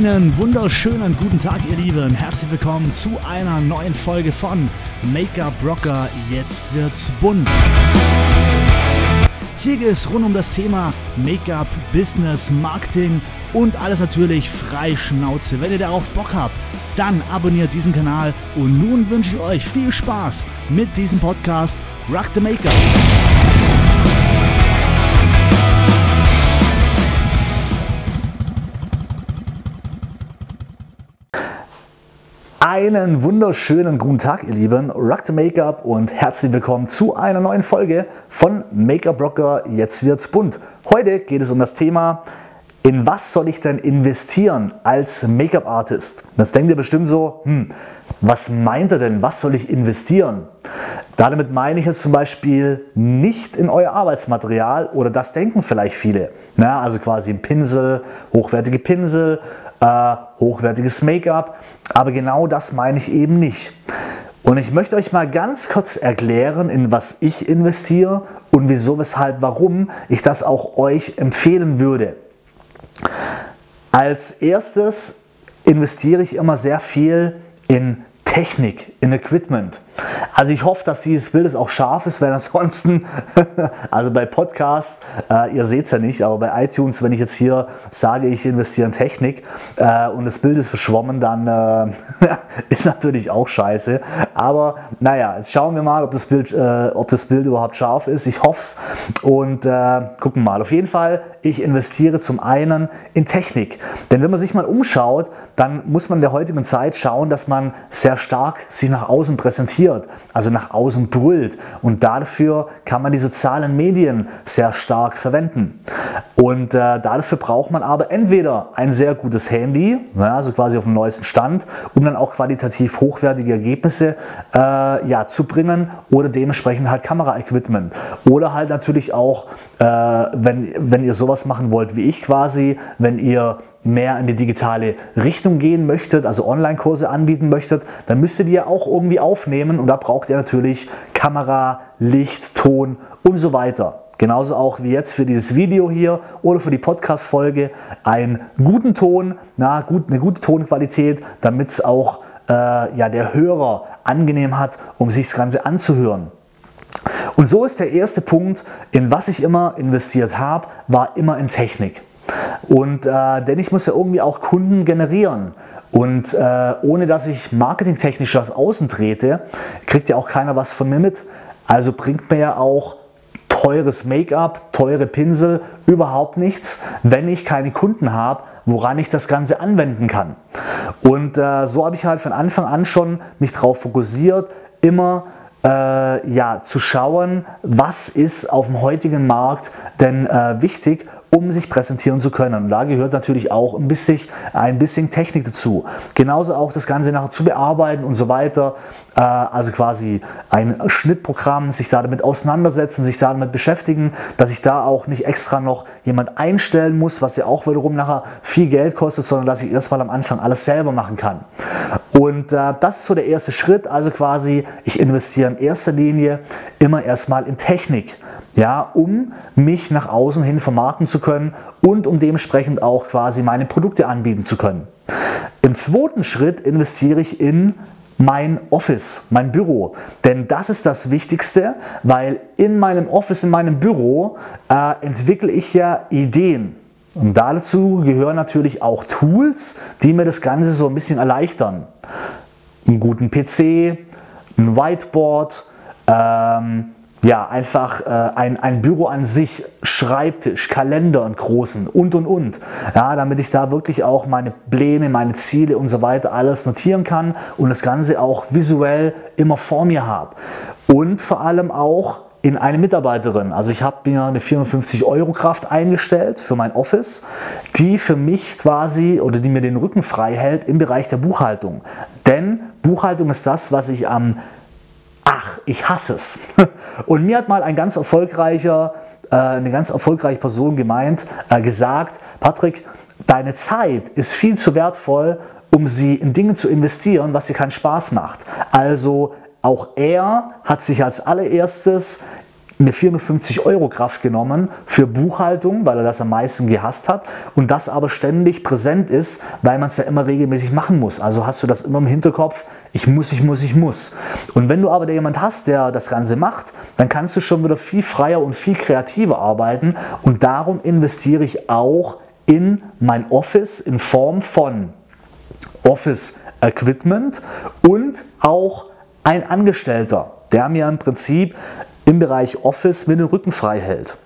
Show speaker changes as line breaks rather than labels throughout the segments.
Einen wunderschönen guten Tag, ihr Lieben. Herzlich willkommen zu einer neuen Folge von Make-up Rocker. Jetzt wird's bunt. Hier geht es rund um das Thema Make-up, Business, Marketing und alles natürlich frei Schnauze. Wenn ihr darauf Bock habt, dann abonniert diesen Kanal und nun wünsche ich euch viel Spaß mit diesem Podcast Rock the Make-up. Einen wunderschönen guten Tag, ihr Lieben. Rock the Make-up und herzlich willkommen zu einer neuen Folge von Make-up Rocker. Jetzt wird's bunt. Heute geht es um das Thema, in was soll ich denn investieren als Make-up-Artist? Das denkt ihr bestimmt so, hm, was meint er denn, was soll ich investieren? Damit meine ich jetzt zum Beispiel nicht in euer Arbeitsmaterial oder das denken vielleicht viele. Na, also quasi ein Pinsel, hochwertige Pinsel, äh, hochwertiges Make-up, aber genau das meine ich eben nicht. Und ich möchte euch mal ganz kurz erklären, in was ich investiere und wieso, weshalb, warum ich das auch euch empfehlen würde. Als erstes investiere ich immer sehr viel in Technik, in Equipment. Also ich hoffe, dass dieses Bild auch scharf ist, weil ansonsten, also bei Podcast, äh, ihr seht es ja nicht, aber bei iTunes, wenn ich jetzt hier sage, ich investiere in Technik äh, und das Bild ist verschwommen, dann äh, ist natürlich auch scheiße. Aber naja, jetzt schauen wir mal, ob das Bild, äh, ob das Bild überhaupt scharf ist. Ich hoffe es und äh, gucken mal. Auf jeden Fall, ich investiere zum einen in Technik. Denn wenn man sich mal umschaut, dann muss man in der heutigen Zeit schauen, dass man sehr stark sich nach außen präsentiert kommuniziert, also nach außen brüllt. Und dafür kann man die sozialen Medien sehr stark verwenden. Und äh, dafür braucht man aber entweder ein sehr gutes Handy, ja, also quasi auf dem neuesten Stand, um dann auch qualitativ hochwertige Ergebnisse äh, ja, zu bringen oder dementsprechend halt Kameraequipment. Oder halt natürlich auch, äh, wenn, wenn ihr sowas machen wollt wie ich quasi, wenn ihr mehr in die digitale Richtung gehen möchtet, also Online-Kurse anbieten möchtet, dann müsst ihr auch irgendwie aufnehmen und da braucht ihr natürlich Kamera, Licht, Ton und so weiter. Genauso auch wie jetzt für dieses Video hier oder für die Podcast-Folge einen guten Ton, na, gut, eine gute Tonqualität, damit es auch äh, ja, der Hörer angenehm hat, um sich das Ganze anzuhören. Und so ist der erste Punkt, in was ich immer investiert habe, war immer in Technik. Und äh, denn ich muss ja irgendwie auch Kunden generieren. Und äh, ohne dass ich marketingtechnisch das außen trete, kriegt ja auch keiner was von mir mit. Also bringt mir ja auch teures Make-up, teure Pinsel überhaupt nichts, wenn ich keine Kunden habe, woran ich das Ganze anwenden kann. Und äh, so habe ich halt von Anfang an schon mich darauf fokussiert, immer äh, ja, zu schauen, was ist auf dem heutigen Markt denn äh, wichtig um sich präsentieren zu können. Und da gehört natürlich auch ein bisschen, ein bisschen Technik dazu. Genauso auch das Ganze nachher zu bearbeiten und so weiter. Äh, also quasi ein Schnittprogramm, sich da damit auseinandersetzen, sich damit beschäftigen, dass ich da auch nicht extra noch jemand einstellen muss, was ja auch wiederum nachher viel Geld kostet, sondern dass ich erstmal am Anfang alles selber machen kann. Und äh, das ist so der erste Schritt. Also quasi, ich investiere in erster Linie immer erstmal in Technik ja, um mich nach außen hin vermarkten zu können und um dementsprechend auch quasi meine Produkte anbieten zu können. Im zweiten Schritt investiere ich in mein Office, mein Büro. Denn das ist das Wichtigste, weil in meinem Office, in meinem Büro äh, entwickle ich ja Ideen. Und dazu gehören natürlich auch Tools, die mir das Ganze so ein bisschen erleichtern. Einen guten PC, ein Whiteboard, ähm, ja, einfach äh, ein, ein Büro an sich, Schreibtisch, Kalender und großen und und und. Ja, damit ich da wirklich auch meine Pläne, meine Ziele und so weiter alles notieren kann und das Ganze auch visuell immer vor mir habe. Und vor allem auch in eine Mitarbeiterin. Also ich habe mir eine 450 Euro Kraft eingestellt für mein Office, die für mich quasi oder die mir den Rücken frei hält im Bereich der Buchhaltung. Denn Buchhaltung ist das, was ich am ach, ich hasse es. Und mir hat mal ein ganz erfolgreicher, äh, eine ganz erfolgreiche Person gemeint, äh, gesagt, Patrick, deine Zeit ist viel zu wertvoll, um sie in Dinge zu investieren, was dir keinen Spaß macht. Also auch er hat sich als allererstes eine 450 Euro Kraft genommen für Buchhaltung, weil er das am meisten gehasst hat und das aber ständig präsent ist, weil man es ja immer regelmäßig machen muss. Also hast du das immer im Hinterkopf, ich muss, ich muss, ich muss. Und wenn du aber da jemand hast, der das Ganze macht, dann kannst du schon wieder viel freier und viel kreativer arbeiten und darum investiere ich auch in mein Office in Form von Office Equipment und auch ein Angestellter, der mir im Prinzip im Bereich Office mir den Rücken frei hält.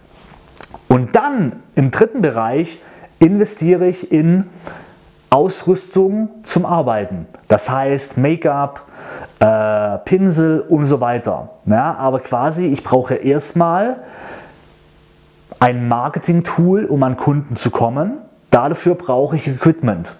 Und dann im dritten Bereich investiere ich in Ausrüstung zum Arbeiten. Das heißt Make-up, äh, Pinsel und so weiter. Ja, aber quasi, ich brauche erstmal ein Marketing-Tool, um an Kunden zu kommen. Dafür brauche ich Equipment.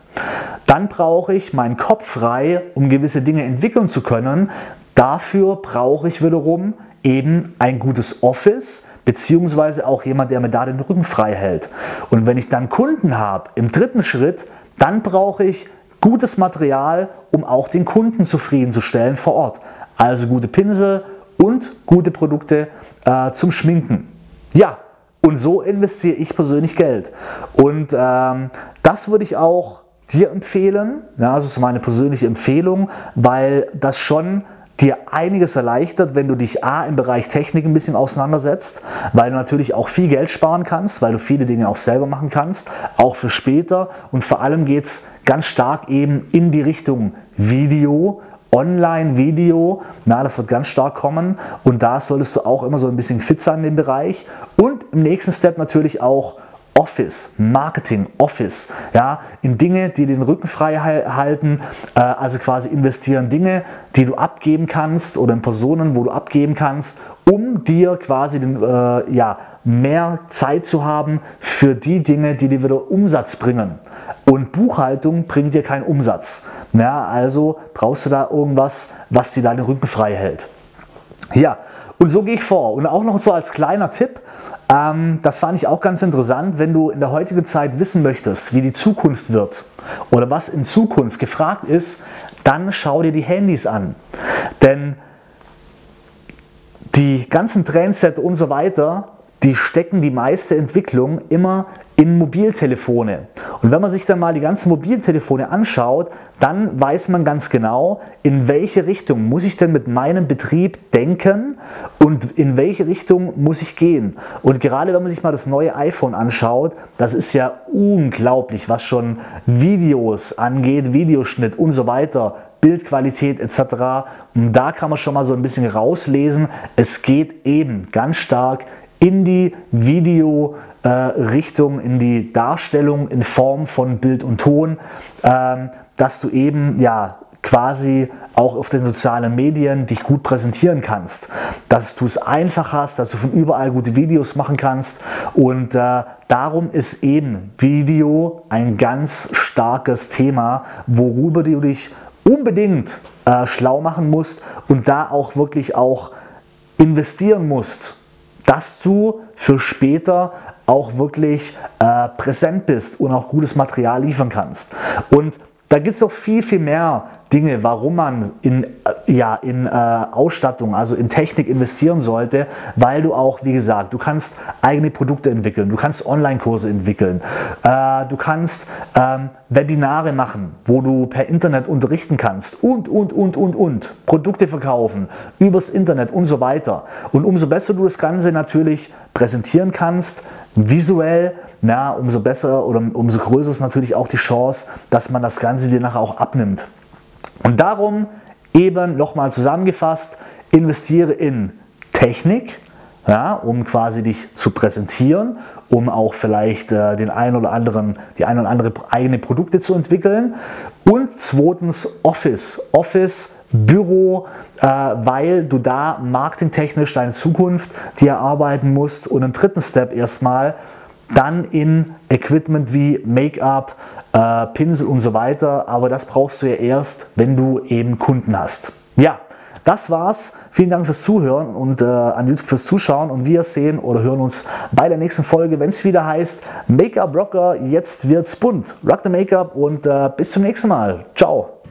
Dann brauche ich meinen Kopf frei, um gewisse Dinge entwickeln zu können. Dafür brauche ich wiederum eben ein gutes Office, beziehungsweise auch jemand, der mir da den Rücken frei hält. Und wenn ich dann Kunden habe, im dritten Schritt, dann brauche ich gutes Material, um auch den Kunden zufriedenzustellen vor Ort. Also gute Pinsel und gute Produkte äh, zum Schminken. Ja, und so investiere ich persönlich Geld. Und ähm, das würde ich auch dir empfehlen. Ja, das ist meine persönliche Empfehlung, weil das schon dir einiges erleichtert, wenn du dich A im Bereich Technik ein bisschen auseinandersetzt, weil du natürlich auch viel Geld sparen kannst, weil du viele Dinge auch selber machen kannst, auch für später. Und vor allem geht es ganz stark eben in die Richtung Video, Online-Video, na, das wird ganz stark kommen. Und da solltest du auch immer so ein bisschen fit sein in dem Bereich. Und im nächsten Step natürlich auch Office, Marketing, Office, ja, in Dinge, die den Rücken frei halten, äh, also quasi investieren Dinge, die du abgeben kannst oder in Personen, wo du abgeben kannst, um dir quasi den, äh, ja, mehr Zeit zu haben für die Dinge, die dir wieder Umsatz bringen. Und Buchhaltung bringt dir keinen Umsatz. Ja, also brauchst du da irgendwas, was dir deinen Rücken frei hält. Ja, und so gehe ich vor. Und auch noch so als kleiner Tipp, ähm, das fand ich auch ganz interessant, wenn du in der heutigen Zeit wissen möchtest, wie die Zukunft wird oder was in Zukunft gefragt ist, dann schau dir die Handys an. Denn die ganzen Trendset und so weiter, die stecken die meiste Entwicklung immer in Mobiltelefone. Und wenn man sich dann mal die ganzen Mobiltelefone anschaut, dann weiß man ganz genau, in welche Richtung muss ich denn mit meinem Betrieb denken und in welche Richtung muss ich gehen. Und gerade wenn man sich mal das neue iPhone anschaut, das ist ja unglaublich, was schon Videos angeht, Videoschnitt und so weiter. Bildqualität etc. Und da kann man schon mal so ein bisschen rauslesen, es geht eben ganz stark in die Video-Richtung, in die Darstellung in Form von Bild und Ton, ähm, dass du eben ja quasi auch auf den sozialen Medien dich gut präsentieren kannst, dass du es einfach hast, dass du von überall gute Videos machen kannst. Und äh, darum ist eben Video ein ganz starkes Thema, worüber du dich unbedingt äh, schlau machen musst und da auch wirklich auch investieren musst dass du für später auch wirklich äh, präsent bist und auch gutes Material liefern kannst. Und da gibt es noch viel, viel mehr Dinge, warum man in, ja, in äh, Ausstattung, also in Technik investieren sollte, weil du auch, wie gesagt, du kannst eigene Produkte entwickeln, du kannst Online-Kurse entwickeln, äh, du kannst ähm, Webinare machen, wo du per Internet unterrichten kannst und, und, und, und, und, Produkte verkaufen, übers Internet und so weiter. Und umso besser du das Ganze natürlich präsentieren kannst, visuell, na, umso besser oder umso größer ist natürlich auch die Chance, dass man das Ganze dir nachher auch abnimmt. Und darum eben nochmal zusammengefasst, investiere in Technik, ja, um quasi dich zu präsentieren, um auch vielleicht äh, den ein oder anderen, die ein oder andere eigene Produkte zu entwickeln. Und zweitens Office, Office, Büro, äh, weil du da marketingtechnisch deine Zukunft dir erarbeiten musst. Und im dritten Step erstmal dann in Equipment wie Make-up, äh, Pinsel und so weiter. Aber das brauchst du ja erst, wenn du eben Kunden hast. Ja, das war's. Vielen Dank fürs Zuhören und äh, an YouTube fürs Zuschauen. Und wir sehen oder hören uns bei der nächsten Folge, wenn es wieder heißt Make-up Rocker, jetzt wird's bunt. Rock the Make-up und äh, bis zum nächsten Mal. Ciao.